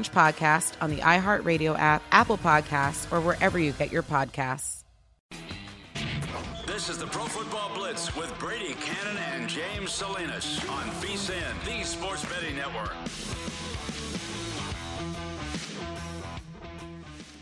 podcast on the iHeartRadio app, Apple Podcasts, or wherever you get your podcasts. This is the Pro Football Blitz with Brady Cannon and James Salinas on VSIN, the Sports Betting Network.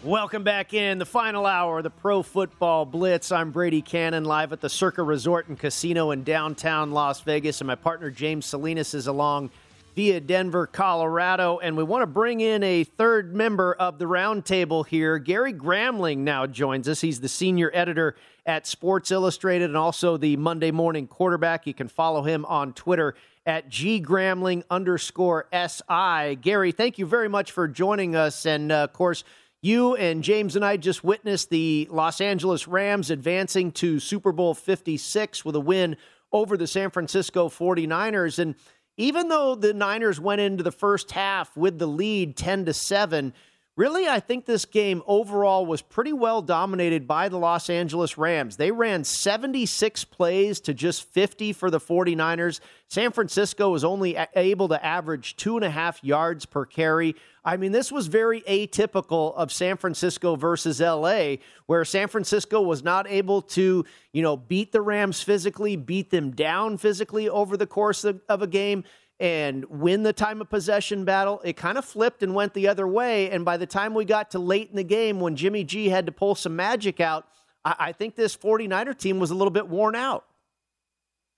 Welcome back in the final hour of the Pro Football Blitz. I'm Brady Cannon, live at the Circa Resort and Casino in downtown Las Vegas, and my partner James Salinas is along via Denver, Colorado. And we want to bring in a third member of the roundtable here. Gary Gramling now joins us. He's the senior editor at Sports Illustrated and also the Monday Morning Quarterback. You can follow him on Twitter at ggramling underscore si. Gary, thank you very much for joining us. And uh, of course, you and James and I just witnessed the Los Angeles Rams advancing to Super Bowl 56 with a win over the San Francisco 49ers. And even though the Niners went into the first half with the lead 10 to 7, Really, I think this game overall was pretty well dominated by the Los Angeles Rams. They ran 76 plays to just 50 for the 49ers. San Francisco was only able to average two and a half yards per carry. I mean, this was very atypical of San Francisco versus LA, where San Francisco was not able to, you know, beat the Rams physically, beat them down physically over the course of, of a game and win the time of possession battle. It kind of flipped and went the other way. And by the time we got to late in the game, when Jimmy G had to pull some magic out, I, I think this 49er team was a little bit worn out.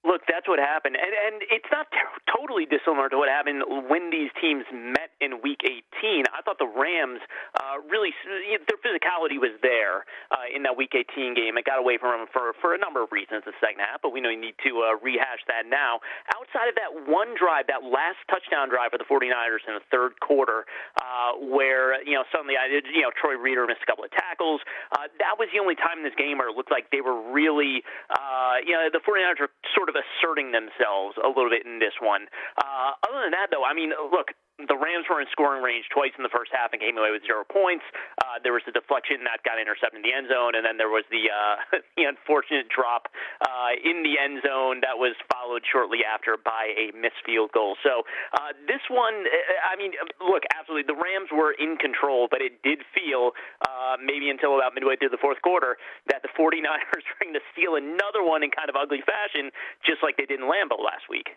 Look, that's what happened, and and it's not t- totally dissimilar to what happened when these teams met in Week 18. I thought the Rams uh, really their physicality was there uh, in that Week 18 game. It got away from them for for a number of reasons in the second half, but we know you need to uh, rehash that now. Outside of that one drive, that last touchdown drive for the 49ers in the third quarter, uh, where you know suddenly I did, you know Troy Reeder missed a couple of tackles. Uh, that was the only time in this game where it looked like they were really, uh, you know, the 49ers were sort of of asserting themselves a little bit in this one. Uh, other than that, though, I mean, look, the Rams were in scoring range twice in the first half and came away with zero points. Uh, there was the deflection that got intercepted in the end zone, and then there was the uh, the unfortunate drop uh, in the end zone that was followed shortly after by a missed field goal. So uh, this one, uh, I mean, look, absolutely, the Rams were in control, but it did feel uh, maybe until about midway through the fourth quarter that the 49ers were going to steal another one in kind of ugly fashion, just like they did in Lambeau last week.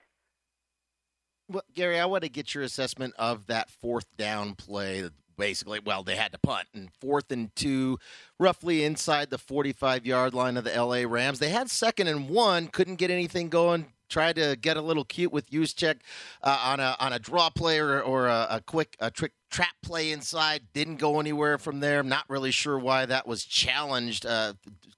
Well, Gary, I want to get your assessment of that fourth down play. Basically, well, they had to punt and fourth and two, roughly inside the 45 yard line of the LA Rams. They had second and one, couldn't get anything going. Tried to get a little cute with Juszczyk uh, on a on a draw play or, or a, a quick a trick trap play inside. Didn't go anywhere from there. I'm not really sure why that was challenged. Uh,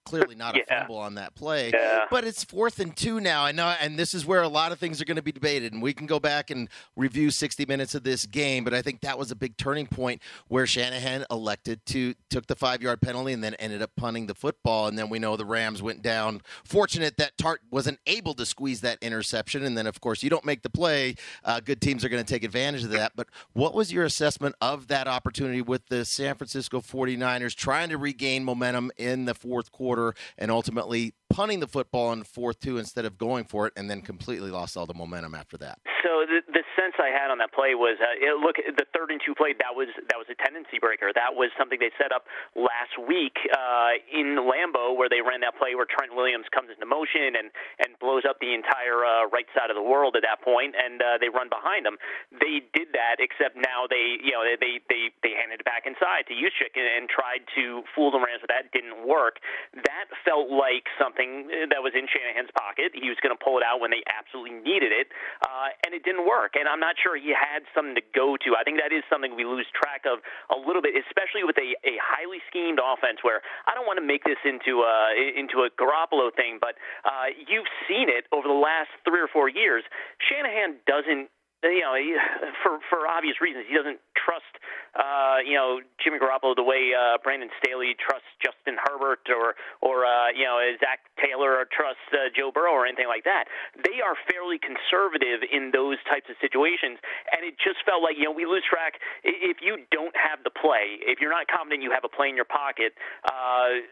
clearly not a fumble on that play. Yeah. But it's fourth and two now. I know, and this is where a lot of things are going to be debated. And we can go back and review 60 minutes of this game. But I think that was a big turning point where Shanahan elected to took the five yard penalty and then ended up punting the football. And then we know the Rams went down. Fortunate that Tartt wasn't able to squeeze that interception. And then, of course, you don't make the play. Uh, good teams are going to take advantage of that. But what was your assessment of that opportunity with the San Francisco 49ers trying to regain momentum in the fourth quarter? quarter and ultimately punting the football on fourth two instead of going for it, and then completely lost all the momentum after that. So the, the sense I had on that play was, uh, it, look, the third and two play that was that was a tendency breaker. That was something they set up last week uh, in Lambeau, where they ran that play where Trent Williams comes into motion and and blows up the entire uh, right side of the world at that point, and uh, they run behind them. They did that, except now they, you know, they they they handed it back inside to Juszczyk and, and tried to fool the Rams, but that didn't work. That felt like something something that was in Shanahan's pocket. He was going to pull it out when they absolutely needed it, uh, and it didn't work. And I'm not sure he had something to go to. I think that is something we lose track of a little bit, especially with a, a highly schemed offense. Where I don't want to make this into a into a Garoppolo thing, but uh, you've seen it over the last three or four years. Shanahan doesn't you know, he, for for obvious reasons, he doesn't trust uh, you know, Jimmy Garoppolo the way uh, Brandon Staley trusts Justin Herbert or or uh, you know Zac Taylor or trusts uh, Joe Burrow or anything like that. They are fairly conservative in those types of situations, and it just felt like you know we lose track if you don't have the play, if you're not confident you have a play in your pocket. Uh,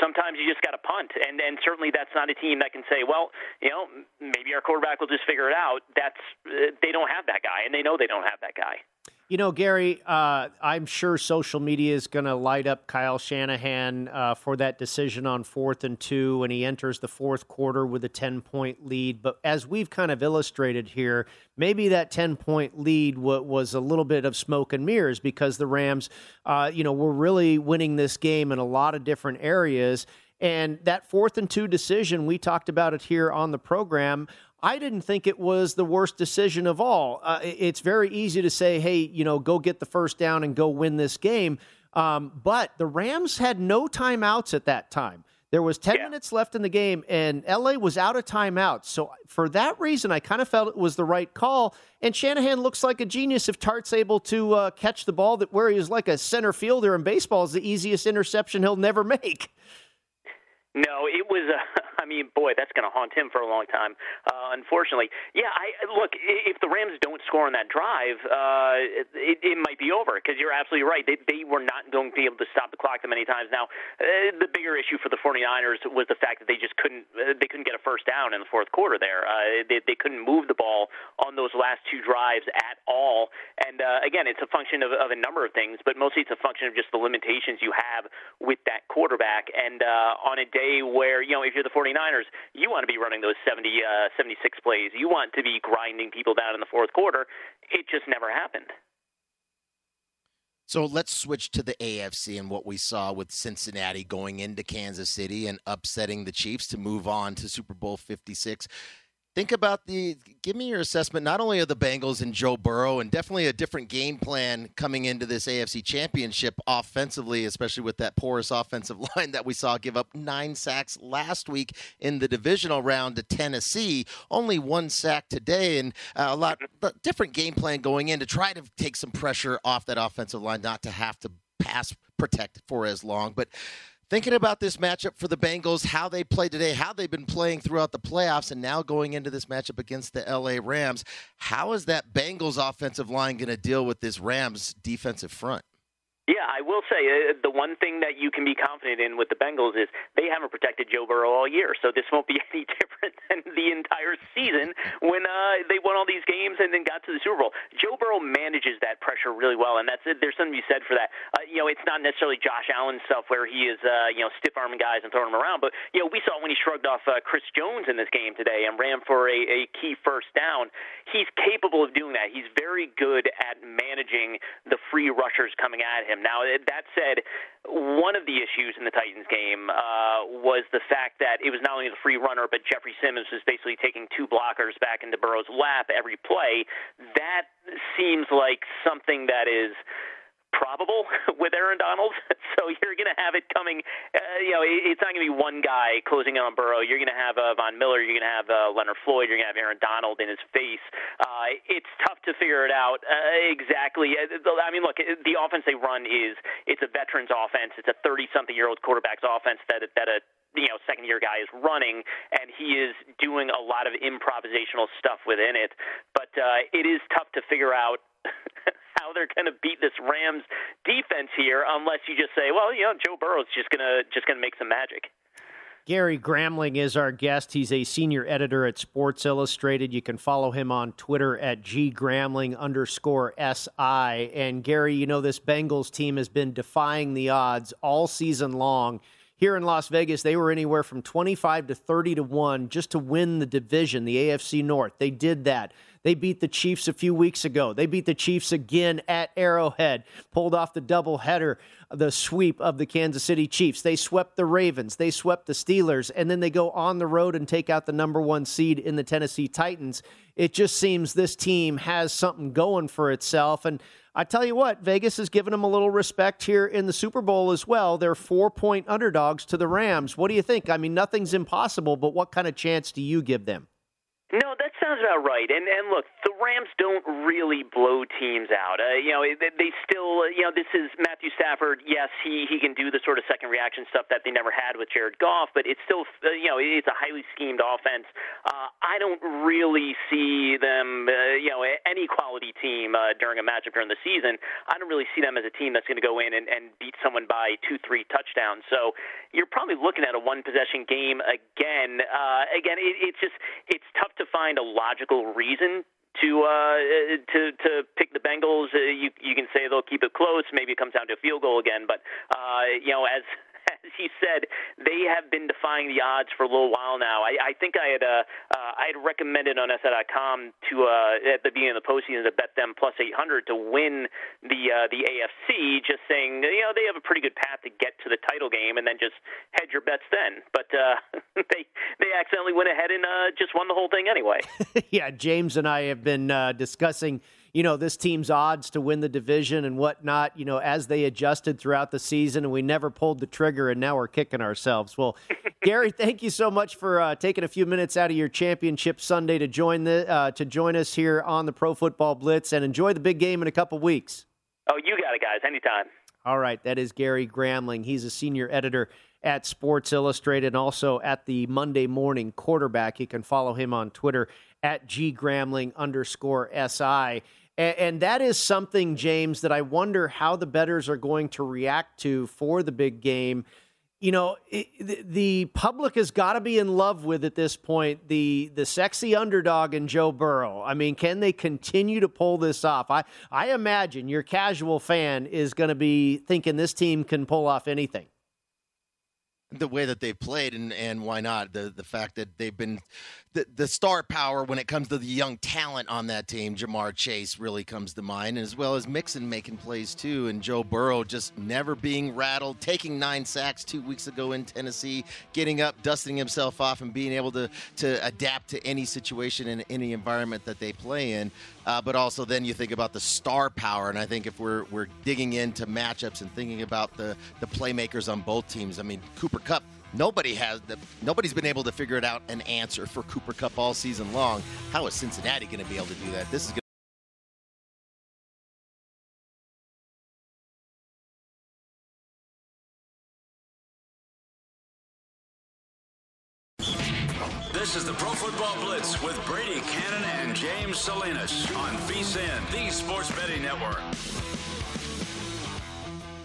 sometimes you just got to punt, and and certainly that's not a team that can say, well, you know, maybe our quarterback will just figure it out. That's uh, they don't have that guy, and they know they don't have that guy. You know, Gary, uh, I'm sure social media is going to light up Kyle Shanahan uh, for that decision on fourth and two, and he enters the fourth quarter with a 10 point lead. But as we've kind of illustrated here, maybe that 10 point lead w- was a little bit of smoke and mirrors because the Rams, uh, you know, were really winning this game in a lot of different areas. And that fourth and two decision, we talked about it here on the program. I didn't think it was the worst decision of all. Uh, it's very easy to say, hey, you know, go get the first down and go win this game. Um, but the Rams had no timeouts at that time. There was 10 yeah. minutes left in the game, and LA was out of timeouts. So, for that reason, I kind of felt it was the right call. And Shanahan looks like a genius if Tartt's able to uh, catch the ball that where he is like a center fielder in baseball is the easiest interception he'll never make. No, it was. Uh, I mean, boy, that's going to haunt him for a long time. Uh, unfortunately, yeah. I look if the Rams don't score on that drive, uh, it, it might be over because you're absolutely right. They, they were not going to be able to stop the clock that many times. Now, uh, the bigger issue for the 49ers was the fact that they just couldn't. Uh, they couldn't get a first down in the fourth quarter. There, uh, they, they couldn't move the ball on those last two drives at all. And uh, again, it's a function of, of a number of things, but mostly it's a function of just the limitations you have with that quarterback. And uh, on a day way where, you know, if you're the 49ers, you want to be running those 70, uh, 76 plays. You want to be grinding people down in the fourth quarter. It just never happened. So let's switch to the AFC and what we saw with Cincinnati going into Kansas City and upsetting the Chiefs to move on to Super Bowl 56 think about the give me your assessment not only of the Bengals and Joe Burrow and definitely a different game plan coming into this AFC championship offensively especially with that porous offensive line that we saw give up 9 sacks last week in the divisional round to Tennessee. Only one sack today and uh, a lot different game plan going in to try to take some pressure off that offensive line not to have to pass protect for as long. But Thinking about this matchup for the Bengals, how they played today, how they've been playing throughout the playoffs, and now going into this matchup against the LA Rams, how is that Bengals offensive line going to deal with this Rams defensive front? Yeah, I will say uh, the one thing that you can be confident in with the Bengals is they haven't protected Joe Burrow all year, so this won't be any different than the entire season when uh, they won all these games and then got to the Super Bowl. Joe Burrow manages that pressure really well, and that's there's something to be said for that. Uh, you know, it's not necessarily Josh Allen stuff where he is uh, you know stiff arming guys and throwing them around, but you know we saw when he shrugged off uh, Chris Jones in this game today and ran for a, a key first down. He's capable of doing that. He's very good at managing the free rushers coming at him him. Now, that said, one of the issues in the Titans game uh, was the fact that it was not only the free runner, but Jeffrey Simmons was basically taking two blockers back into Burrow's lap every play. That seems like something that is probable with Aaron Donald. So you're going to have it coming. Uh, you know, it's not going to be one guy closing in on Burrow. You're going to have uh, Von Miller. You're going to have uh, Leonard Floyd. You're going to have Aaron Donald in his face. Uh, it's tough to figure it out uh, exactly. Uh, I mean, look, the offense they run is it's a veterans offense. It's a 30-something year old quarterback's offense that that a you know second year guy is running and he is doing a lot of improvisational stuff within it but uh it is tough to figure out how they're going to beat this Rams defense here unless you just say, well, you know, Joe Burrow's just going to just going to make some magic. Gary Gramling is our guest. He's a senior editor at Sports Illustrated. You can follow him on Twitter at ggramling underscore SI. And Gary, you know, this Bengals team has been defying the odds all season long. Here in Las Vegas, they were anywhere from 25 to 30 to 1 just to win the division, the AFC North. They did that. They beat the Chiefs a few weeks ago. They beat the Chiefs again at Arrowhead, pulled off the doubleheader, the sweep of the Kansas City Chiefs. They swept the Ravens, they swept the Steelers, and then they go on the road and take out the number one seed in the Tennessee Titans. It just seems this team has something going for itself. And I tell you what, Vegas has given them a little respect here in the Super Bowl as well. They're four point underdogs to the Rams. What do you think? I mean, nothing's impossible, but what kind of chance do you give them? No, that sounds about right. And and look, the Rams don't really blow teams out. Uh, you know, they, they still, uh, you know, this is Matthew Stafford. Yes, he he can do the sort of second reaction stuff that they never had with Jared Goff, but it's still, uh, you know, it's a highly schemed offense. Uh, I don't really see them, uh, you know, any quality team uh, during a matchup during the season. I don't really see them as a team that's going to go in and, and beat someone by two, three touchdowns. So you're probably looking at a one possession game again. Uh, again, it, it's just it's tough to find a logical reason to uh, to to pick the Bengals. Uh, you you can say they'll keep it close. Maybe it comes down to a field goal again. But uh, you know, as he said, they have been defying the odds for a little while now. I, I think I had uh, uh, I had recommended on SI.com to uh, at the beginning of the postseason to bet them plus 800 to win the uh, the AFC. Just saying, you know, they have a pretty good path to get to the title game, and then just hedge your bets then. But uh, they they accidentally went ahead and uh, just won the whole thing anyway. yeah, James and I have been uh, discussing you know, this team's odds to win the division and whatnot, you know, as they adjusted throughout the season and we never pulled the trigger and now we're kicking ourselves. Well, Gary, thank you so much for uh, taking a few minutes out of your championship Sunday to join the uh, to join us here on the Pro Football Blitz and enjoy the big game in a couple weeks. Oh, you got it, guys. Anytime. All right, that is Gary Gramling. He's a senior editor at Sports Illustrated and also at the Monday Morning Quarterback. You can follow him on Twitter at ggramling underscore SI. And, and that is something, James, that I wonder how the bettors are going to react to for the big game. You know, it, the, the public has got to be in love with at this point the the sexy underdog in Joe Burrow. I mean, can they continue to pull this off? I I imagine your casual fan is going to be thinking this team can pull off anything the way that they've played and and why not? The the fact that they've been the, the star power when it comes to the young talent on that team Ja'Marr Chase really comes to mind as well as Mixon making plays too and Joe Burrow just never being rattled taking nine sacks 2 weeks ago in Tennessee getting up dusting himself off and being able to to adapt to any situation in any environment that they play in uh, but also then you think about the star power and I think if we're we're digging into matchups and thinking about the the playmakers on both teams I mean Cooper Kupp. Nobody has the, nobody's been able to figure it out an answer for Cooper Kupp all season long. How is Cincinnati going to be able to do that? This is going Football Blitz with Brady Cannon and James Salinas on VSIN, the Sports Betting Network.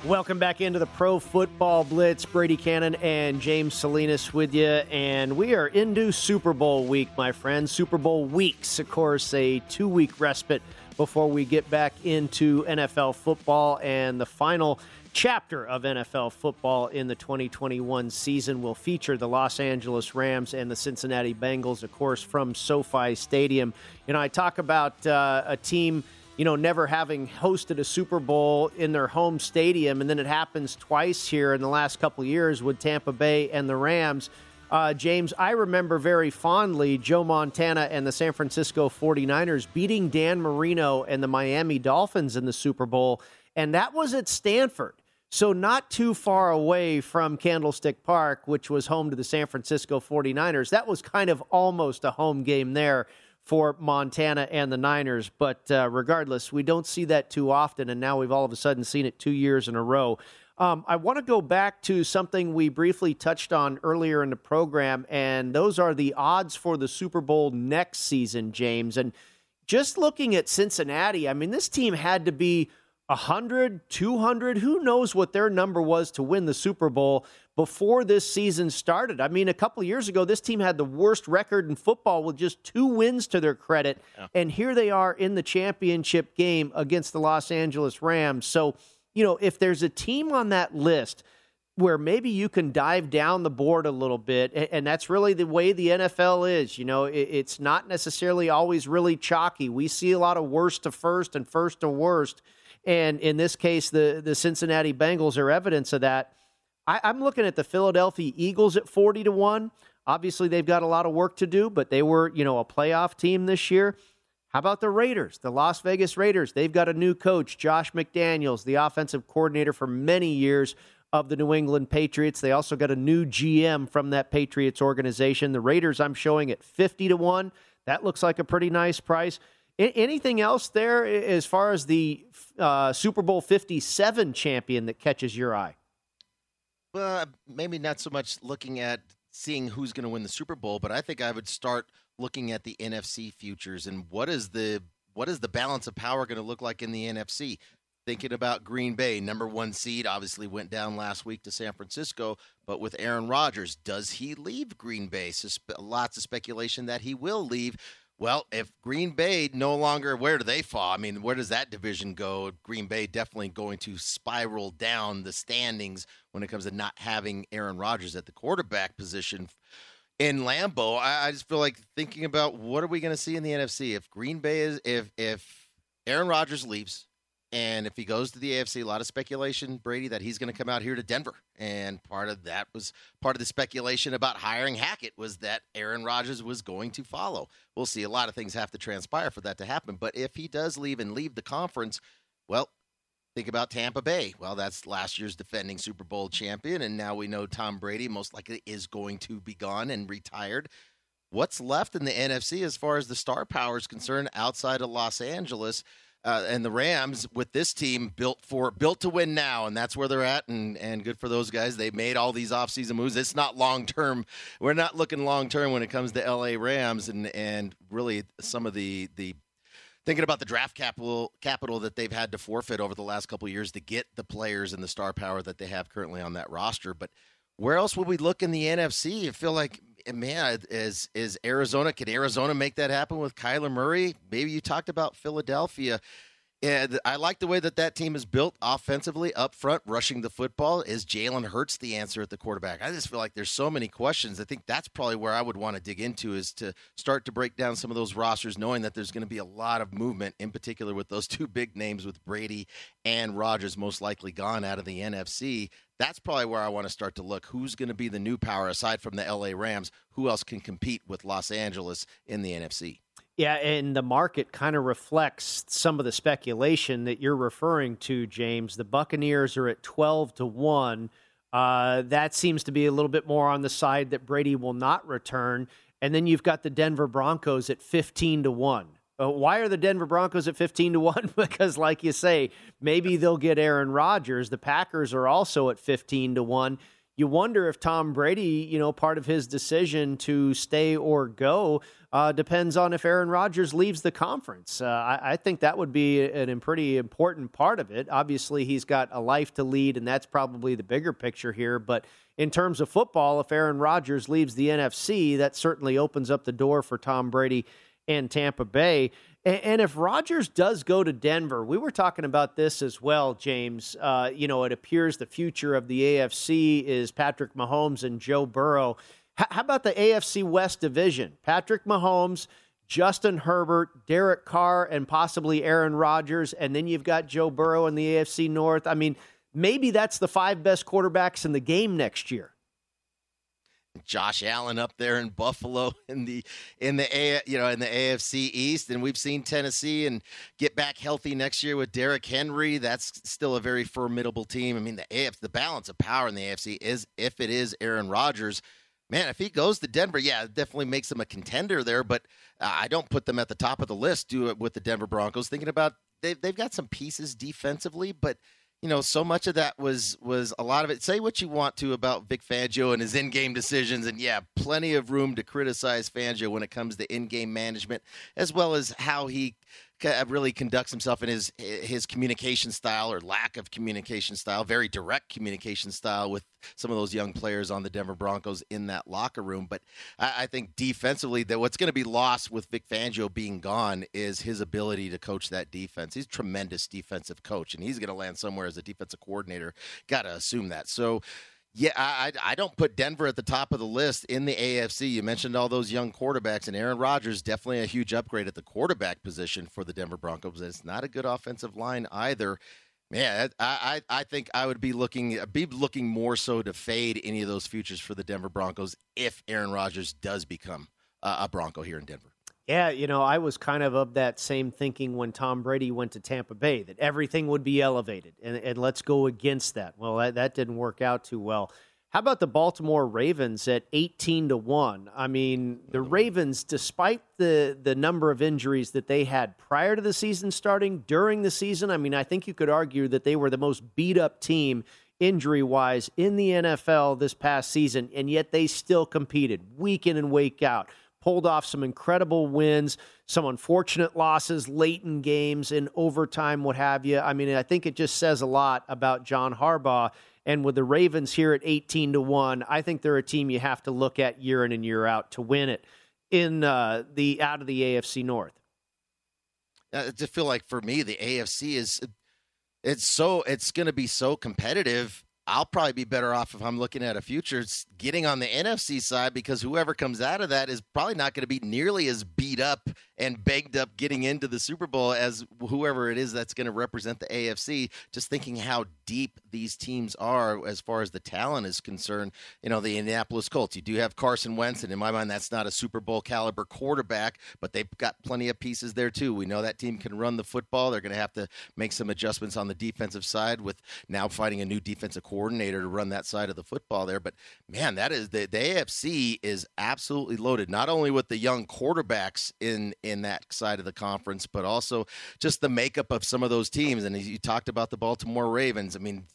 Welcome back into the Pro Football Blitz. Brady Cannon and James Salinas with you. And we are into Super Bowl week, my friends. Super Bowl weeks, of course, a two week respite before we get back into NFL football. And the final chapter of NFL football in the 2021 season will feature the Los Angeles Rams and the Cincinnati Bengals, of course, from SoFi Stadium. You know, I talk about uh, a team you know, never having hosted a Super Bowl in their home stadium, and then it happens twice here in the last couple years with Tampa Bay and the Rams. Uh, James, I remember very fondly Joe Montana and the San Francisco 49ers beating Dan Marino and the Miami Dolphins in the Super Bowl, and that was at Stanford. So, not too far away from Candlestick Park, which was home to the San Francisco 49ers. That was kind of almost a home game there for Montana and the Niners. But uh, regardless, we don't see that too often, and now we've all of a sudden seen it two years in a row. Um, I want to go back to something we briefly touched on earlier in the program, and those are the odds for the Super Bowl next season, James. And just looking at Cincinnati, I mean, this team had to be 100, 200, who knows what their number was to win the Super Bowl before this season started. I mean, a couple years ago, this team had the worst record in football with just two wins to their credit. Yeah. And here they are in the championship game against the Los Angeles Rams. So, you know, if there's a team on that list where maybe you can dive down the board a little bit, and that's really the way the NFL is. You know, it's not necessarily always really chalky. We see a lot of worst to first and first to worst and in this case, the, the Cincinnati Bengals are evidence of that. I, I'm looking at the Philadelphia Eagles at 40 to 1. Obviously, they've got a lot of work to do, but they were, you know, a playoff team this year. How about the Raiders, the Las Vegas Raiders? They've got a new coach, Josh McDaniels, the offensive coordinator for many years of the New England Patriots. They also got a new GM from that Patriots organization. The Raiders, I'm showing at 50 to 1. That looks like a pretty nice price. Anything else there as far as the uh, Super Bowl 57 champion that catches your eye? Well, maybe not so much looking at seeing who's going to win the Super Bowl, but I think I would start looking at the NFC futures and what is the what is the balance of power going to look like in the NFC? Thinking about Green Bay, number one seed, obviously went down last week to San Francisco, but with Aaron Rodgers, does he leave Green Bay? Suspe- lots of speculation that he will leave. Well, if Green Bay no longer, where do they fall? I mean, where does that division go? Green Bay definitely going to spiral down the standings when it comes to not having Aaron Rodgers at the quarterback position in Lambeau. I, I just feel like thinking about what are we going to see in the NFC if Green Bay is if if Aaron Rodgers leaves and if he goes to the AFC, a lot of speculation, Brady, that he's going to come out here to Denver. And part of that was part of the speculation about hiring Hackett was that Aaron Rodgers was going to follow. We'll see. A lot of things have to transpire for that to happen. But if he does leave and leave the conference, well, think about Tampa Bay. Well, that's last year's defending Super Bowl champion. And now we know Tom Brady most likely is going to be gone and retired. What's left in the NFC as far as the star power is concerned outside of Los Angeles? Uh, and the Rams with this team built for built to win now, and that's where they're at. And and good for those guys. They made all these offseason moves. It's not long term. We're not looking long term when it comes to LA Rams, and and really some of the the thinking about the draft capital capital that they've had to forfeit over the last couple years to get the players and the star power that they have currently on that roster. But where else would we look in the NFC? I feel like man, is is Arizona? Can Arizona make that happen with Kyler Murray? Maybe you talked about Philadelphia. And I like the way that that team is built offensively up front, rushing the football. Is Jalen Hurts the answer at the quarterback? I just feel like there's so many questions. I think that's probably where I would want to dig into is to start to break down some of those rosters, knowing that there's going to be a lot of movement, in particular with those two big names with Brady and Rodgers most likely gone out of the NFC. That's probably where I want to start to look. Who's going to be the new power aside from the LA Rams? Who else can compete with Los Angeles in the NFC? Yeah, and the market kind of reflects some of the speculation that you're referring to, James. The Buccaneers are at 12 to 1. Uh, that seems to be a little bit more on the side that Brady will not return. And then you've got the Denver Broncos at 15 to 1. Uh, why are the Denver Broncos at 15 to 1? because, like you say, maybe they'll get Aaron Rodgers. The Packers are also at 15 to 1 you wonder if Tom Brady, you know, part of his decision to stay or go uh, depends on if Aaron Rodgers leaves the conference. Uh, I, I, think that would be an, a pretty important part of it. Obviously, he's got a life to lead, and that's probably the bigger picture here. But in terms of football, if Aaron Rodgers leaves the NFC, that certainly opens up the door for Tom Brady and Tampa Bay. And, if Rodgers does go to Denver, we were talking about this as well, James. Uh, you know, it appears the future of the AFC is Patrick Mahomes and Joe Burrow. H- how about the AFC West division? Patrick Mahomes, Justin Herbert, Derek Carr, and possibly Aaron Rodgers. And then you've got Joe Burrow in the AFC North. I mean, maybe that's the five best quarterbacks in the game next year. Josh Allen up there in Buffalo in the in the A, you know in the AFC East, and we've seen Tennessee and get back healthy next year with Derrick Henry. That's still a very formidable team. I mean, the AFC, the balance of power in the AFC is if it is Aaron Rodgers. Man, if he goes to Denver, yeah, it definitely makes him a contender there. But uh, I don't put them at the top of the list. Do it with the Denver Broncos. Thinking about they've they've got some pieces defensively, but you know, so much of that was was a lot of it. Say what you want to about Vic Fangio and his in-game decisions, and yeah, plenty of room to criticize Fangio when it comes to in-game management, as well as how he Uh, really conducts himself in his eh, his communication style or lack of communication style, very direct communication style with some of those young players on the Denver Broncos in that locker room. But I, I think defensively, that what's going to be lost with Vic Fangio being gone is his ability to coach that defense. He's a tremendous defensive coach, and he's going to land somewhere as a defensive coordinator. Got to assume that. So yeah, I, I don't put Denver at the top of the list in the AFC. You mentioned all those young quarterbacks, and Aaron Rodgers definitely a huge upgrade at the quarterback position for the Denver Broncos. It's not a good offensive line either. Man, I, I, I think I would be looking be looking more so to fade any of those futures for the Denver Broncos if Aaron Rodgers does become a, a Bronco here in Denver. Yeah, you know, I was kind of of that same thinking when Tom Brady went to Tampa Bay that everything would be elevated, and, and let's go against that. Well, that, that didn't work out too well. How about the Baltimore Ravens at 18 to 1? I mean, the mm-hmm. Ravens despite the the number of injuries that they had prior to the season starting, during the season, I mean, I think you could argue that they were the most beat up team injury-wise in the NFL this past season, and yet they still competed week in and week out. Pulled off some incredible wins, some unfortunate losses late in games, in overtime, what have you. I mean, I think it just says a lot about John Harbaugh and with the Ravens here at 18 to 1, I think they're a team you have to look at year in and year out to win it in uh, the out of the AFC North. I just feel like for me, the AFC is it's so it's going to be so competitive I'll probably be better off if I'm looking at a future getting on the NFC side because whoever comes out of that is probably not going to be nearly as beat up and banged up getting into the Super Bowl as whoever it is that's going to represent the AFC. Just thinking how deep these teams are as far as the talent is concerned. You know, the Indianapolis Colts, you do have Carson Wentz, and in my mind, that's not a Super Bowl caliber quarterback, but they've got plenty of pieces there too. We know that team can run the football. They're going to have to make some adjustments on the defensive side with now finding a new defensive coordinator to run that side of the football there. But man, that is the, the AFC is absolutely loaded, not only with the young quarterbacks in in that side of the conference, but also just the makeup of some of those teams. And you talked about the Baltimore Ravens. I mean,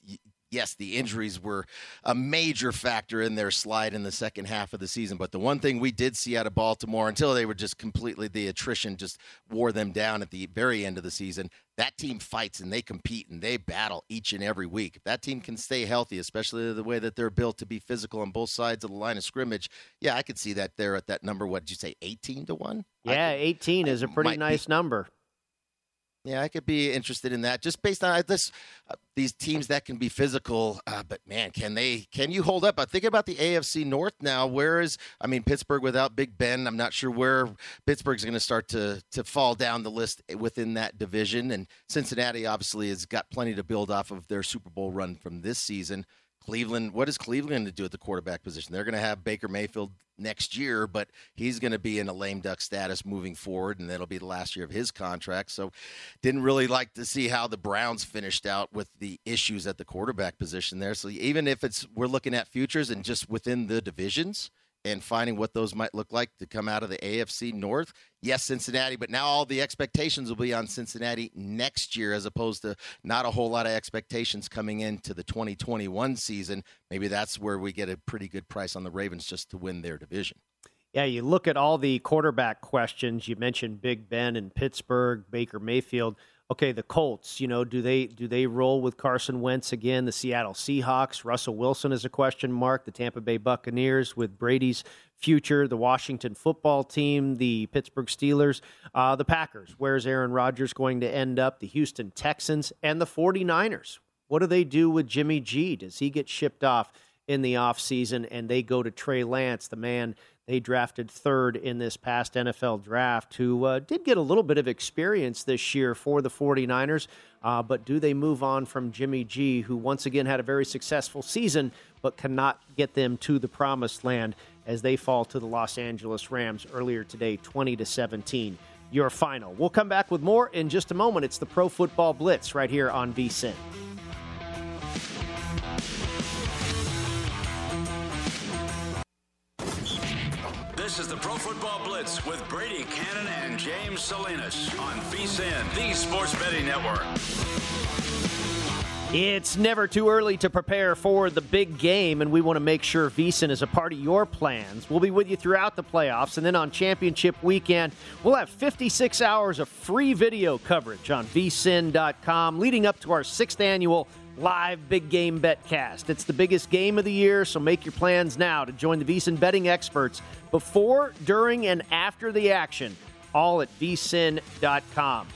yes, the injuries were a major factor in their slide in the second half of the season. But the one thing we did see out of Baltimore until they were just completely, the attrition just wore them down at the very end of the season. That team fights and they compete and they battle each and every week. If that team can stay healthy, especially the way that they're built to be physical on both sides of the line of scrimmage, yeah, I could see that there at that number. What did you say, 18 to 1? Yeah, 18 is a pretty nice be, number. Yeah, I could be interested in that just based on this. Uh, these teams that can be physical, uh, but man, can they? Can you hold up? I'm thinking about the AFC North now. Where is? I mean, Pittsburgh without Big Ben. I'm not sure where Pittsburgh's going to start to to fall down the list within that division. And Cincinnati obviously has got plenty to build off of their Super Bowl run from this season. Cleveland, what is Cleveland going to do at the quarterback position? They're going to have Baker Mayfield next year, but he's going to be in a lame duck status moving forward, and that'll be the last year of his contract. So, didn't really like to see how the Browns finished out with the issues at the quarterback position there. So, even if it's we're looking at futures and just within the divisions, and finding what those might look like to come out of the AFC North. Yes, Cincinnati, but now all the expectations will be on Cincinnati next year as opposed to not a whole lot of expectations coming into the 2021 season. Maybe that's where we get a pretty good price on the Ravens just to win their division. Yeah, you look at all the quarterback questions. You mentioned Big Ben in Pittsburgh, Baker Mayfield okay, the Colts, you know, do they do they roll with Carson Wentz again? The Seattle Seahawks, Russell Wilson is a question mark. The Tampa Bay Buccaneers with Brady's future, the Washington football team, the Pittsburgh Steelers, uh, the Packers. Where's Aaron Rodgers going to end up? The Houston Texans and the 49ers. What do they do with Jimmy G? Does he get shipped off in the offseason and they go to Trey Lance, the man they drafted third in this past NFL draft, who uh, did get a little bit of experience this year for the 49ers. Uh, but do they move on from Jimmy G, who once again had a very successful season, but cannot get them to the promised land as they fall to the Los Angeles Rams earlier today, 20 to 17? Your final. We'll come back with more in just a moment. It's the Pro Football Blitz right here on VSIN. This is the Pro Football Blitz with Brady Cannon and James Salinas on VSIN, the Sports Betting Network. It's never too early to prepare for the big game, and we want to make sure VSIN is a part of your plans. We'll be with you throughout the playoffs, and then on championship weekend, we'll have 56 hours of free video coverage on vsin.com leading up to our sixth annual live big game betcast. It's the biggest game of the year, so make your plans now to join the VSIN betting experts before, during, and after the action, all at vsin.com.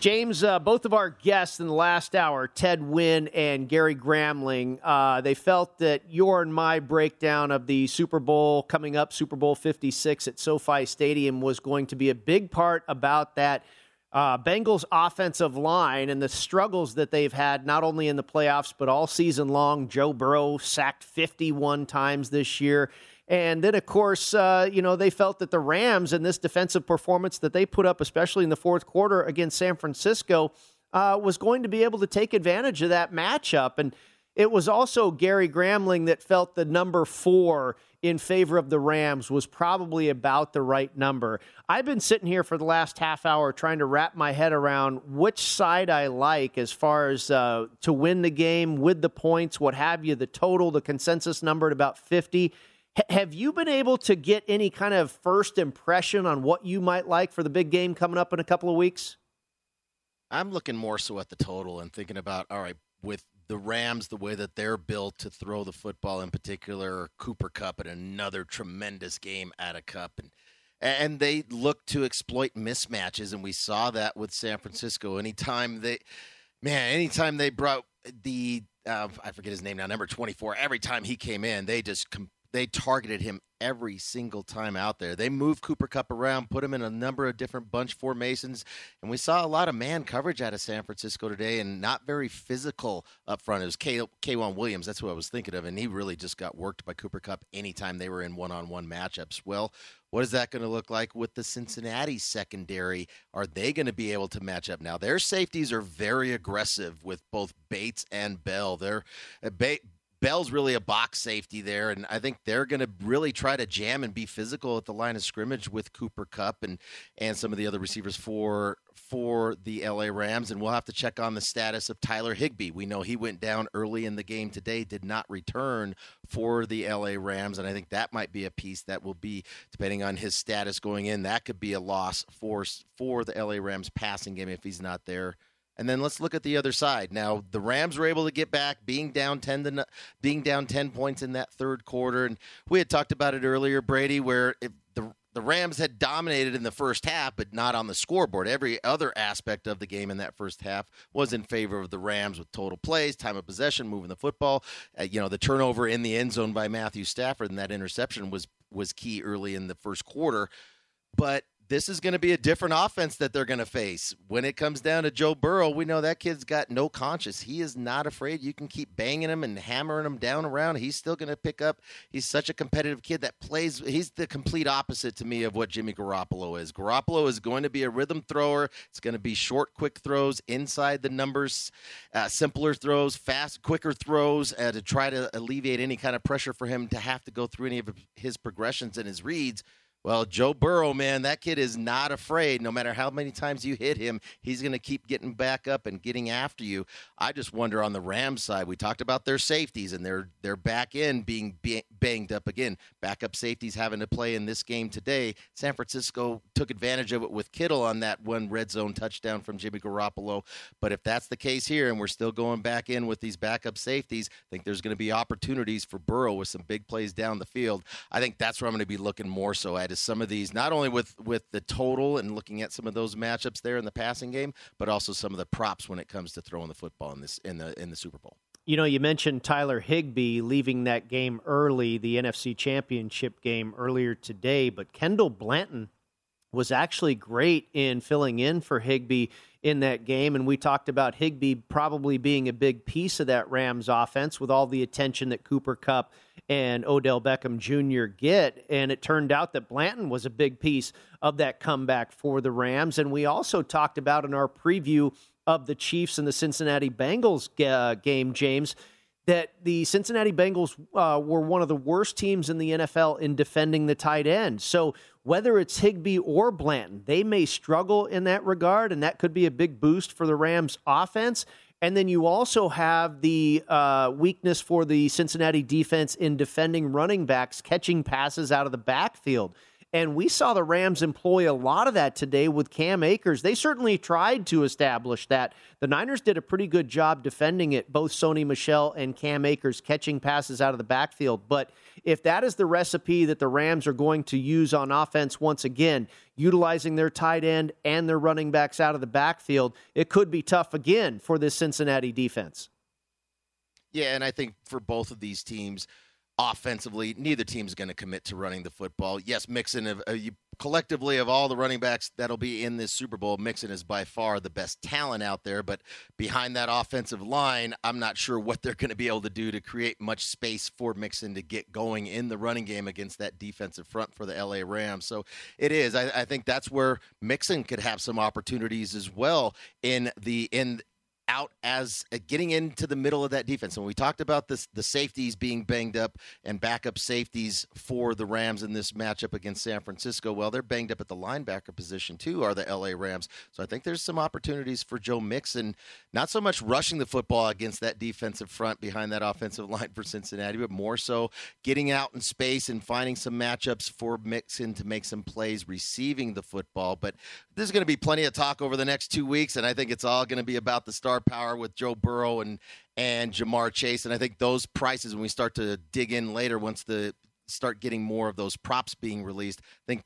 James, uh, both of our guests in the last hour, Ted Nguyen and Gary Gramling, uh, they felt that your and my breakdown of the Super Bowl coming up, Super Bowl 56 at SoFi Stadium, was going to be a big part about that uh, Bengals offensive line and the struggles that they've had not only in the playoffs but all season long. Joe Burrow sacked 51 times this year. And then, of course, uh, you know, they felt that the Rams and this defensive performance that they put up, especially in the fourth quarter against San Francisco, uh, was going to be able to take advantage of that matchup. And it was also Gary Gramling that felt the number four in favor of the Rams was probably about the right number. I've been sitting here for the last half hour trying to wrap my head around which side I like as far as uh, to win the game with the points, what have you, the total, the consensus number at about 50. H- have you been able to get any kind of first impression on what you might like for the big game coming up in a couple of weeks? I'm looking more so at the total and thinking about all right with the Rams the way that they're built to throw the football in particular Cooper Kupp and another tremendous game at a cup. And and they look to exploit mismatches and we saw that with San Francisco. Anytime they man anytime they brought the uh, I forget his name now number 24 every time he came in they just they targeted him every single time out there. They moved Cooper Kupp around, put him in a number of different bunch formations, and we saw a lot of man coverage out of San Francisco today and not very physical up front. It was K- K'Waun Williams, that's who I was thinking of, and he really just got worked by Cooper Kupp anytime they were in one on one matchups. Well, what is that going to look like with the Cincinnati secondary? Are they going to be able to match up now? Their safeties are very aggressive with both Bates and Bell. They're uh, ba- Bell's really a box safety there, and I think they're going to really try to jam and be physical at the line of scrimmage with Cooper Kupp and and some of the other receivers for for the LA Rams. And we'll have to check on the status of Tyler Higbee. We know he went down early in the game today, did not return for the LA Rams, and I think that might be a piece that will be depending on his status going in. That could be a loss for for the LA Rams passing game if he's not there. And then let's look at the other side. Now the Rams were able to get back, being down ten to being down ten points in that third quarter, and we had talked about it earlier, Brady, where if the the Rams had dominated in the first half, but not on the scoreboard. Every other aspect of the game in that first half was in favor of the Rams with total plays, time of possession, moving the football. Uh, you know, the turnover in the end zone by Matthew Stafford and that interception was was key early in the first quarter. But this is going to be a different offense that they're going to face. When it comes down to Joe Burrow, we know that kid's got no conscience. He is not afraid. You can keep banging him and hammering him down around. He's still going to pick up. He's such a competitive kid that plays. He's the complete opposite to me of what Jimmy Garoppolo is. Garoppolo is going to be a rhythm thrower. It's going to be short, quick throws inside the numbers, uh, simpler throws, fast, quicker throws uh, to try to alleviate any kind of pressure for him to have to go through any of his progressions and his reads. Well, Joe Burrow, man, that kid is not afraid. No matter how many times you hit him, he's going to keep getting back up and getting after you. I just wonder on the Rams side. We talked about their safeties and their their back end being banged up again. Backup safeties having to play in this game today. San Francisco took advantage of it with Kittle on that one red zone touchdown from Jimmy Garoppolo. But if that's the case here, and we're still going back in with these backup safeties, I think there's going to be opportunities for Burrow with some big plays down the field. I think that's where I'm going to be looking more so at some of these, not only with with the total and looking at some of those matchups there in the passing game, but also some of the props when it comes to throwing the football in this in the in the Super Bowl. You know, you mentioned Tyler Higbee leaving that game early, the NFC Championship game earlier today, but Kendall Blanton was actually great in filling in for Higbee in that game. And we talked about Higbee probably being a big piece of that Rams offense with all the attention that Cooper Kupp and Odell Beckham Jr. get. And it turned out that Blanton was a big piece of that comeback for the Rams. And we also talked about in our preview of the Chiefs and the Cincinnati Bengals uh, game, James, that the Cincinnati Bengals uh, were one of the worst teams in the NFL in defending the tight end. So whether it's Higbee or Blanton, they may struggle in that regard, and that could be a big boost for the Rams' offense. And then you also have the uh, weakness for the Cincinnati defense in defending running backs, catching passes out of the backfield. And we saw the Rams employ a lot of that today with Cam Akers. They certainly tried to establish that. The Niners did a pretty good job defending it, both Sony Michel and Cam Akers catching passes out of the backfield. But if that is the recipe that the Rams are going to use on offense once again, utilizing their tight end and their running backs out of the backfield, it could be tough again for this Cincinnati defense. Yeah, and I think for both of these teams, offensively, neither team's going to commit to running the football. Yes, Mixon, uh, you, collectively of all the running backs that'll be in this Super Bowl, Mixon is by far the best talent out there. But behind that offensive line, I'm not sure what they're going to be able to do to create much space for Mixon to get going in the running game against that defensive front for the LA Rams. So it is. I, I think that's where Mixon could have some opportunities as well in the in out as uh, getting into the middle of that defense. And we talked about this, the safeties being banged up and backup safeties for the Rams in this matchup against San Francisco. Well, they're banged up at the linebacker position too, are the LA Rams. So I think there's some opportunities for Joe Mixon, not so much rushing the football against that defensive front behind that offensive line for Cincinnati, but more so getting out in space and finding some matchups for Mixon to make some plays receiving the football. But there's going to be plenty of talk over the next two weeks, and I think it's all going to be about the star power with Joe Burrow and and Ja'Marr Chase. And I think those prices, when we start to dig in later, once the start getting more of those props being released, I think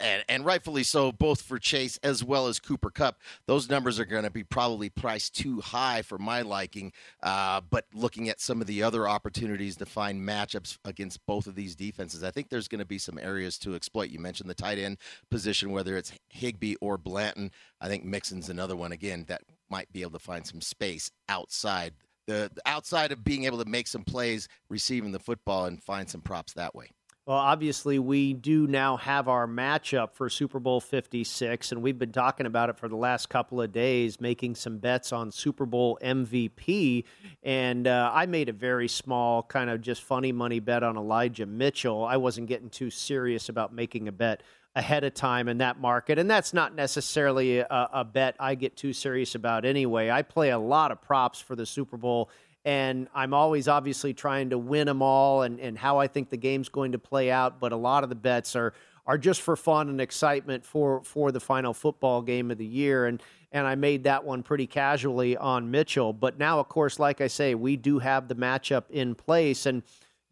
and, and, rightfully so, both for Chase as well as Cooper Kupp. Those numbers are going to be probably priced too high for my liking. Uh, but looking at some of the other opportunities to find matchups against both of these defenses, I think there's going to be some areas to exploit. You mentioned the tight end position, whether it's Higbee or Blanton. I think Mixon's another one again that might be able to find some space outside the outside of being able to make some plays receiving the football and find some props that way. Well, obviously, we do now have our matchup for Super Bowl 56, and we've been talking about it for the last couple of days, making some bets on Super Bowl MVP. And uh, I made a very small, kind of just funny money bet on Elijah Mitchell. I wasn't getting too serious about making a bet ahead of time in that market. And that's not necessarily a, a bet I get too serious about anyway. I play a lot of props for the Super Bowl and I'm always obviously trying to win them all and, and how I think the game's going to play out. But a lot of the bets are are just for fun and excitement for for the final football game of the year. And and I made that one pretty casually on Mitchell. But now, of course, like I say, we do have the matchup in place and.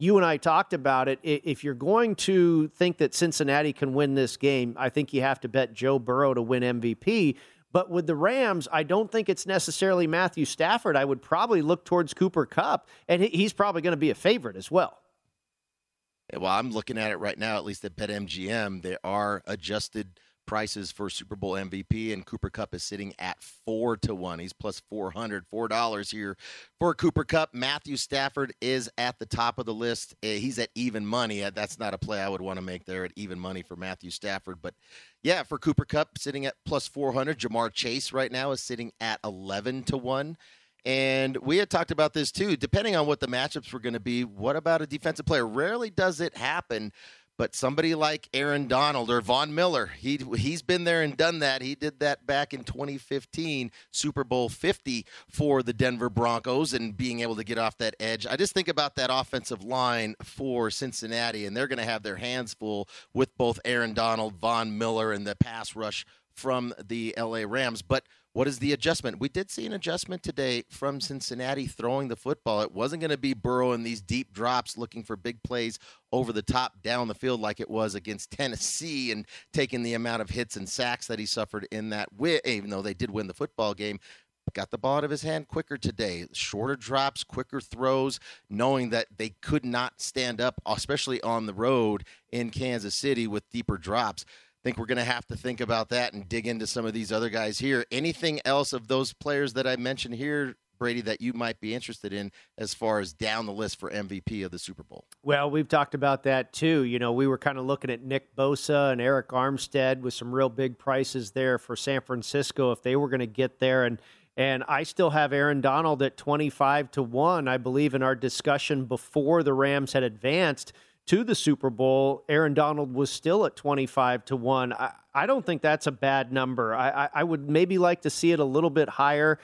You and I talked about it. If you're going to think that Cincinnati can win this game, I think you have to bet Joe Burrow to win MVP but with the Rams, I don't think it's necessarily Matthew Stafford. I would probably look towards Cooper Kupp, and he's probably going to be a favorite as well. Well, I'm looking at it right now, at least at BetMGM. There are adjusted – prices for Super Bowl MVP, and Cooper Kupp is sitting at four to one. He's plus four hundred, four dollars here for Cooper Kupp. Matthew Stafford is at the top of the list. Eh, he's at even money. Uh, that's not a play I would want to make there at even money for Matthew Stafford, but yeah, for Cooper Kupp sitting at plus four hundred. Ja'Marr Chase right now is sitting at eleven to one. And we had talked about this too. Depending on what the matchups were going to be, what about a defensive player? Rarely does it happen but somebody like Aaron Donald or Von Miller, he he's been there and done that. He did that back in 2015, Super Bowl 50 for the Denver Broncos and being able to get off that edge. I just think about that offensive line for Cincinnati, and they're going to have their hands full with both Aaron Donald, Von Miller, and the pass rush from the LA Rams. But what is the adjustment? We did see an adjustment today from Cincinnati throwing the football. It wasn't going to be Burrow in these deep drops looking for big plays over the top down the field like it was against Tennessee and taking the amount of hits and sacks that he suffered in that win, even though they did win the football game. Got the ball out of his hand quicker today. Shorter drops, quicker throws, knowing that they could not stand up, especially on the road in Kansas City with deeper drops think we're going to have to think about that and dig into some of these other guys here. Anything else of those players that I mentioned here, Brady, that you might be interested in as far as down the list for MVP of the Super Bowl? Well, we've talked about that too. You know, we were kind of looking at Nick Bosa and Arik Armstead with some real big prices there for San Francisco if they were going to get there and and I still have Aaron Donald at 25 to 1. I believe in our discussion before the Rams had advanced to the Super Bowl, Aaron Donald was still at 25 to 1. I, I don't think that's a bad number. I, I, I would maybe like to see it a little bit higher,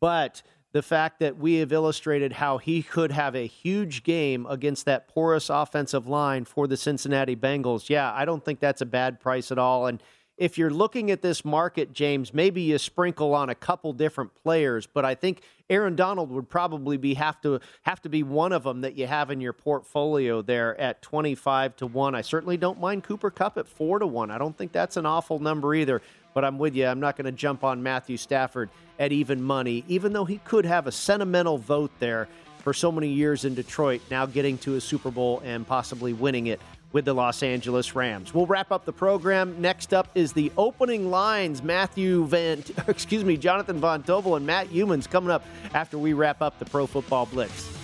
but the fact that we have illustrated how he could have a huge game against that porous offensive line for the Cincinnati Bengals, yeah, I don't think that's a bad price at all. And if you're looking at this market, James, maybe you sprinkle on a couple different players, but I think Aaron Donald would probably be have to have to be one of them that you have in your portfolio there at 25 to 1. I certainly don't mind Cooper Kupp at 4 to 1. I don't think that's an awful number either, but I'm with you. I'm not going to jump on Matthew Stafford at even money, even though he could have a sentimental vote there for so many years in Detroit, now getting to a Super Bowl and possibly winning it with the Los Angeles Rams. We'll wrap up the program. Next up is the opening lines. Matthew Van, excuse me, Jonathan Von Tobel and Matt Youmans coming up after we wrap up the Pro Football Blitz.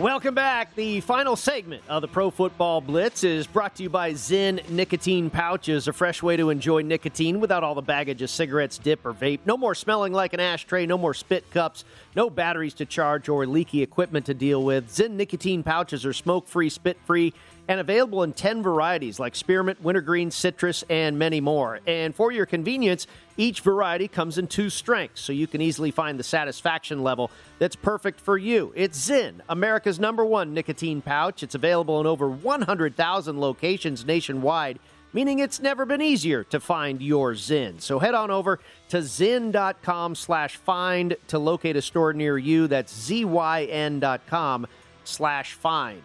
Welcome back. The final segment of the Pro Football Blitz is brought to you by Zyn Nicotine Pouches, a fresh way to enjoy nicotine without all the baggage of cigarettes, dip, or vape. No more smelling like an ashtray, no more spit cups, no batteries to charge, or leaky equipment to deal with. Zyn Nicotine Pouches are smoke free, spit free, and available in 10 varieties like spearmint, wintergreen, citrus, and many more. And for your convenience, each variety comes in two strengths, so you can easily find the satisfaction level that's perfect for you. It's Zyn, America's number one nicotine pouch. It's available in over 100,000 locations nationwide, meaning it's never been easier to find your Zyn. So head on over to zyn.com slash find to locate a store near you. That's zyn.com slash find.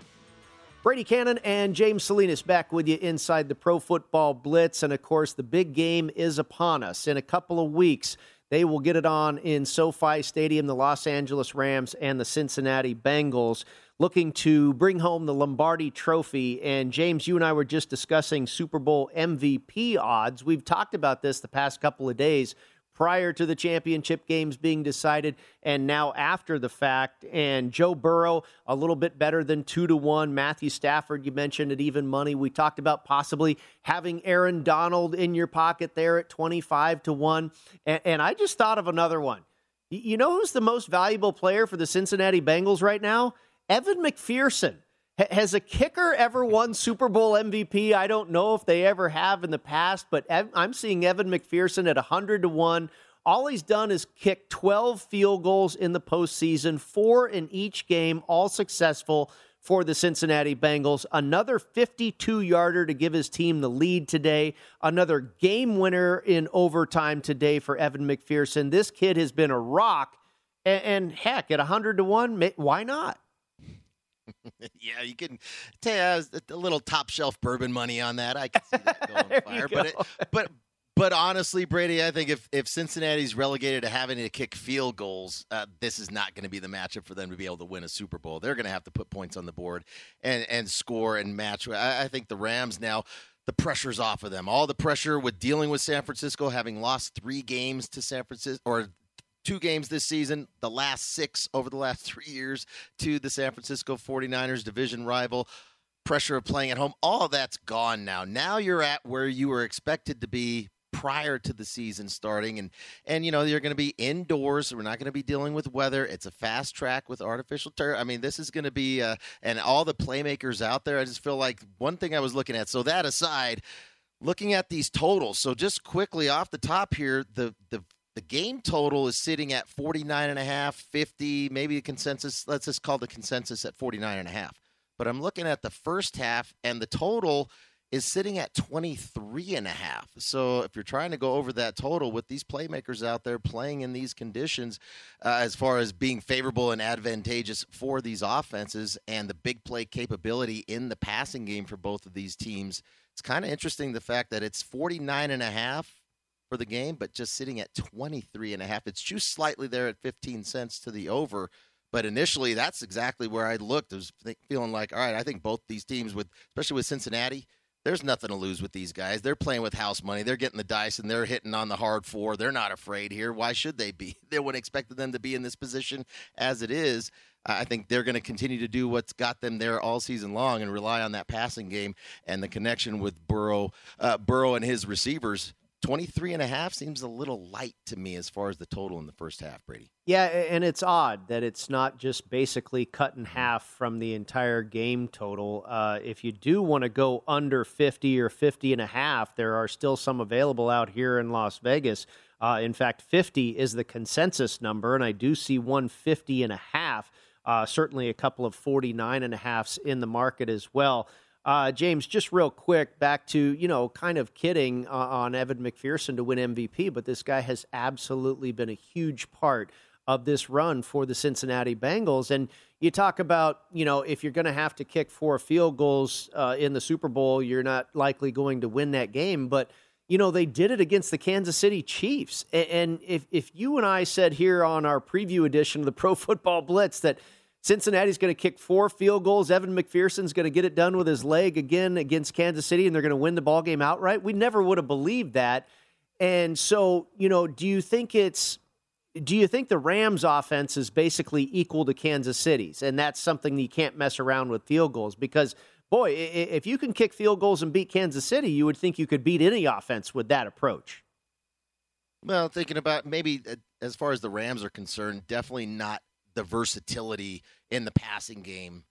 Brady Kannon and James Salinas back with you inside the Pro Football Blitz. And of course, the big game is upon us. In a couple of weeks, they will get it on in SoFi Stadium, the Los Angeles Rams and the Cincinnati Bengals, looking to bring home the Lombardi Trophy. And James, you and I were just discussing Super Bowl MVP odds. We've talked about this the past couple of days prior to the championship games being decided and now after the fact. And Joe Burrow, a little bit better than two to one. Matthew Stafford, you mentioned at even money. We talked about possibly having Aaron Donald in your pocket there at 25 to one. And, and I just thought of another one. You know who's the most valuable player for the Cincinnati Bengals right now? Evan McPherson. Has a kicker ever won Super Bowl MVP? I don't know if they ever have in the past, but I'm seeing Evan McPherson at 100 to 1. All he's done is kick 12 field goals in the postseason, four in each game, all successful for the Cincinnati Bengals. Another 52 yarder to give his team the lead today. Another game winner in overtime today for Evan McPherson. This kid has been a rock. And, heck, at 100 to 1, why not? yeah, you can tell a little top shelf bourbon money on that. I can see that going fire. But it, but but honestly, Brady, I think if if Cincinnati's relegated to having to kick field goals, uh, this is not going to be the matchup for them to be able to win a Super Bowl. They're going to have to put points on the board and and score and match. I, I think the Rams now the pressure's off of them. All the pressure with dealing with San Francisco, having lost three games to San Francisco or two games this season, the last six over the last three years to the San Francisco 49ers division rival. Pressure of playing at home, all that's gone now. Now you're at where you were expected to be prior to the season starting and and you know you're going to be indoors we're not going to be dealing with weather it's a fast track with artificial turf i mean this is going to be uh, and all the playmakers out there i just feel like one thing i was looking at so that aside looking at these totals so just quickly off the top here the the the game total is sitting at 49 and a half, 50, maybe a consensus. Let's just call the consensus at 49 and a half. But I'm looking at the first half and the total is sitting at 23 and a half. So if you're trying to go over that total with these playmakers out there playing in these conditions uh, as far as being favorable and advantageous for these offenses and the big play capability in the passing game for both of these teams, it's kind of interesting the fact that it's 49 and a half for the game, but just sitting at 23 and a half. It's just slightly there at 15 cents to the over. But initially, that's exactly where I looked. I was feeling like, all right, I think both these teams, with especially with Cincinnati, there's nothing to lose with these guys. They're playing with house money. They're getting the dice and they're hitting on the hard four. They're not afraid here. Why should they be? They wouldn't expect them to be in this position as it is. I think they're going to continue to do what's got them there all season long and rely on that passing game and the connection with Burrow, uh, Burrow and his receivers 23 and a half seems a little light to me as far as the total in the first half, Brady. Yeah, and it's odd that it's not just basically cut in half from the entire game total. Uh, if you do want to go under 50 or 50 and a half, there are still some available out here in Las Vegas. Uh, in fact, 50 is the consensus number, and I do see 150 and a half. Uh, certainly a couple of 49 and a halfs in the market as well. Uh, James, just real quick, back to, you know, kind of kidding uh, on Evan McPherson to win MVP, but this guy has absolutely been a huge part of this run for the Cincinnati Bengals. And you talk about, you know, if you're going to have to kick four field goals uh, in the Super Bowl, you're not likely going to win that game. But, you know, they did it against the Kansas City Chiefs. And if, if you and I said here on our preview edition of the Pro Football Blitz that Cincinnati's going to kick four field goals. Evan McPherson's going to get it done with his leg again against Kansas City, and they're going to win the ball game outright. We never would have believed that. And so, you know, do you think it's do you think the Rams offense is basically equal to Kansas City's? And that's something you can't mess around with field goals because, boy, if you can kick field goals and beat Kansas City, you would think you could beat any offense with that approach. Well, thinking about maybe uh, as far as the Rams are concerned, definitely not the versatility in the passing game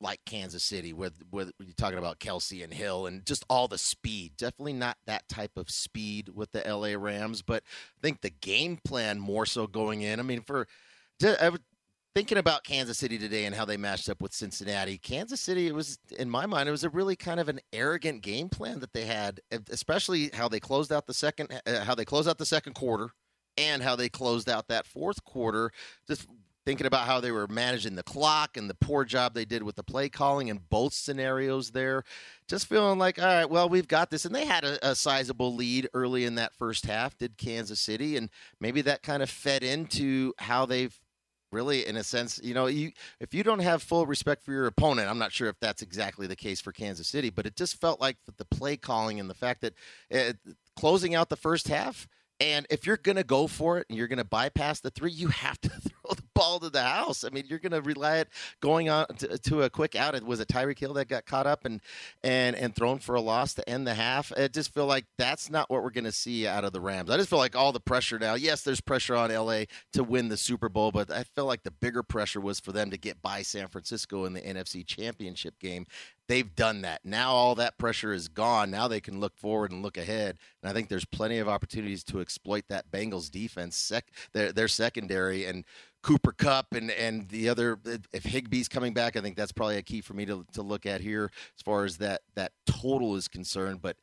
like Kansas City, with with you're talking about Kelce and Hill and just all the speed. Definitely not that type of speed with the LA Rams, but I think the game plan more so going in. I mean, for thinking about Kansas City today and how they matched up with Cincinnati. Kansas City, it was in my mind, it was a really kind of an arrogant game plan that they had, especially how they closed out the second, uh, how they closed out the second quarter and how they closed out that fourth quarter. Just thinking about how they were managing the clock and the poor job they did with the play calling in both scenarios there. Just feeling like, all right, well, we've got this. And they had a, a sizable lead early in that first half, did Kansas City. And maybe that kind of fed into how they've really in a sense you know you if you don't have full respect for your opponent i'm not sure if that's exactly the case for kansas city but it just felt like the play calling and the fact that uh, closing out the first half and if you're going to go for it and you're going to bypass the three, you have to throw the ball to the house. I mean, you're going to rely it going on to, to, a quick out. It was a Tyreek Hill that got caught up and and and thrown for a loss to end the half. I just feel like that's not what we're going to see out of the Rams. I just feel like all the pressure now. Yes, there's pressure on LA to win the Super Bowl, but I feel like the bigger pressure was for them to get by San Francisco in the NFC Championship game they've done that. Now all that pressure is gone. Now they can look forward and look ahead. And I think there's plenty of opportunities to exploit that Bengals defense, sec, their, their secondary, and Cooper Kupp and and the other. If Higbee's coming back, I think that's probably a key for me to to look at here as far as that that total is concerned. But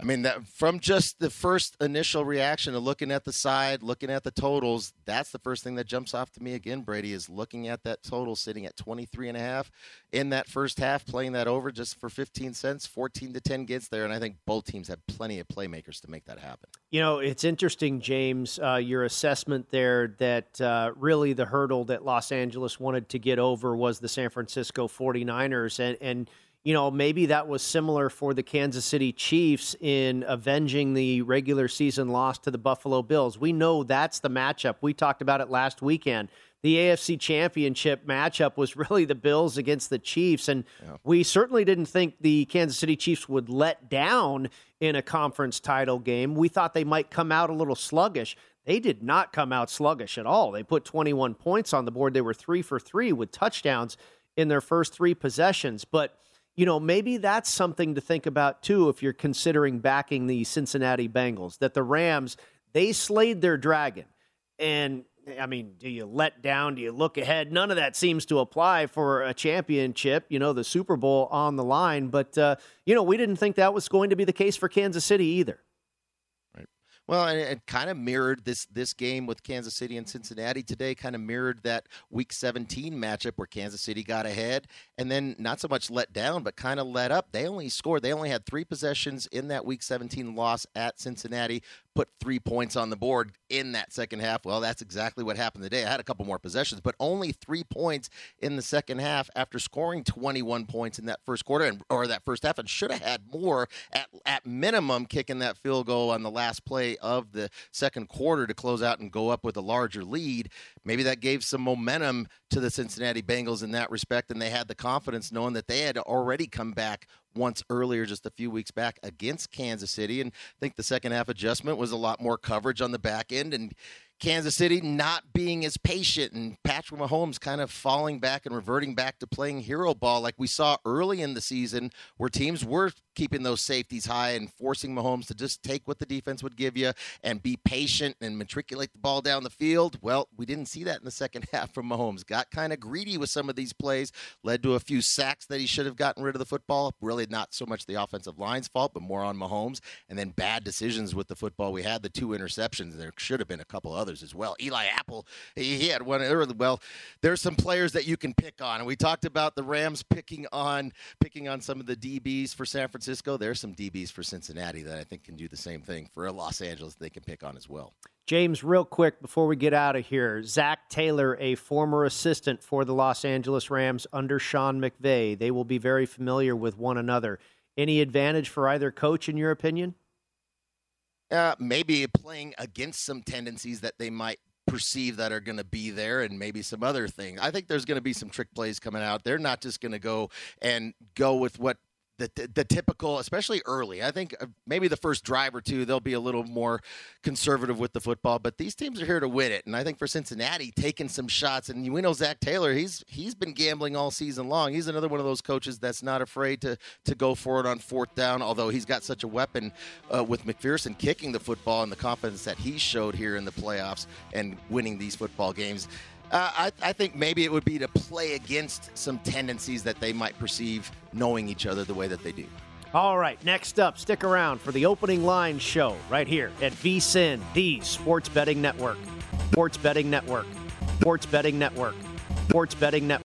I mean, that from just the first initial reaction of looking at the side, looking at the totals, that's the first thing that jumps off to me again, Brady, is looking at that total sitting at 23 and a half in that first half, playing that over just for 15 cents, 14 to 10 gets there. And I think both teams have plenty of playmakers to make that happen. You know, it's interesting, James, uh, your assessment there that uh, really the hurdle that Los Angeles wanted to get over was the San Francisco 49ers. And, and, you know, maybe that was similar for the Kansas City Chiefs in avenging the regular season loss to the Buffalo Bills. We know that's the matchup. We talked about it last weekend. The AFC Championship matchup was really the Bills against the Chiefs. And yeah. we certainly didn't think the Kansas City Chiefs would let down in a conference title game. We thought they might come out a little sluggish. They did not come out sluggish at all. They put 21 points on the board. They were three for three with touchdowns in their first three possessions. But you know, maybe that's something to think about too if you're considering backing the Cincinnati Bengals, that the Rams, they slayed their dragon. And I mean, do you let down? Do you look ahead? None of that seems to apply for a championship, you know, the Super Bowl on the line. But, uh, you know, we didn't think that was going to be the case for Kansas City either. Well, and it kind of mirrored this this game with Kansas City and Cincinnati today. Kind of mirrored that Week 17 matchup where Kansas City got ahead and then not so much let down, but kind of let up. They only scored. They only had three possessions in that Week 17 loss at Cincinnati put three points on the board in that second half. Well, that's exactly what happened today. I had a couple more possessions, but only three points in the second half after scoring 21 points in that first quarter and, or that first half, and should have had more at, at minimum kicking that field goal on the last play of the second quarter to close out and go up with a larger lead. Maybe that gave some momentum to the Cincinnati Bengals in that respect, and they had the confidence knowing that they had already come back once earlier, just a few weeks back against Kansas City. And I think the second half adjustment was a lot more coverage on the back end. And Kansas City not being as patient and Patrick Mahomes kind of falling back and reverting back to playing hero ball like we saw early in the season where teams were keeping those safeties high and forcing Mahomes to just take what the defense would give you and be patient and matriculate the ball down the field. Well, we didn't see that in the second half from Mahomes. Got kind of greedy with some of these plays, led to a few sacks that he should have gotten rid of the football. Really not so much the offensive line's fault, but more on Mahomes. And then bad decisions with the football. We had the two interceptions. There should have been a couple others others as well. Eli Apple, he had one early. Well, there's some players that you can pick on, and we talked about the Rams picking on picking on some of the DBs for San Francisco. There's some DBs for Cincinnati that I think can do the same thing for Los Angeles. They can pick on as well. James, real quick before we get out of here, Zac Taylor, a former assistant for the Los Angeles Rams under Sean McVay, they will be very familiar with one another. Any advantage for either coach, in your opinion? Uh, maybe playing against some tendencies that they might perceive that are going to be there and maybe some other things. I think there's going to be some trick plays coming out. They're not just going to go and go with what the, the typical, especially early. I think uh, maybe the first drive or two, they'll be a little more conservative with the football. But these teams are here to win it, and I think for Cincinnati, taking some shots, and we know Zac Taylor, he's he's been gambling all season long. He's another one of those coaches that's not afraid to to go for it on fourth down. Although he's got such a weapon uh, with McPherson kicking the football and the confidence that he showed here in the playoffs and winning these football games. Uh, I, I, think maybe it would be to play against some tendencies that they might perceive knowing each other the way that they do. All right, next up, stick around for the opening line show right here at VSIN, the Sports Betting Network. Sports Betting Network. Sports Betting Network. Sports Betting Network.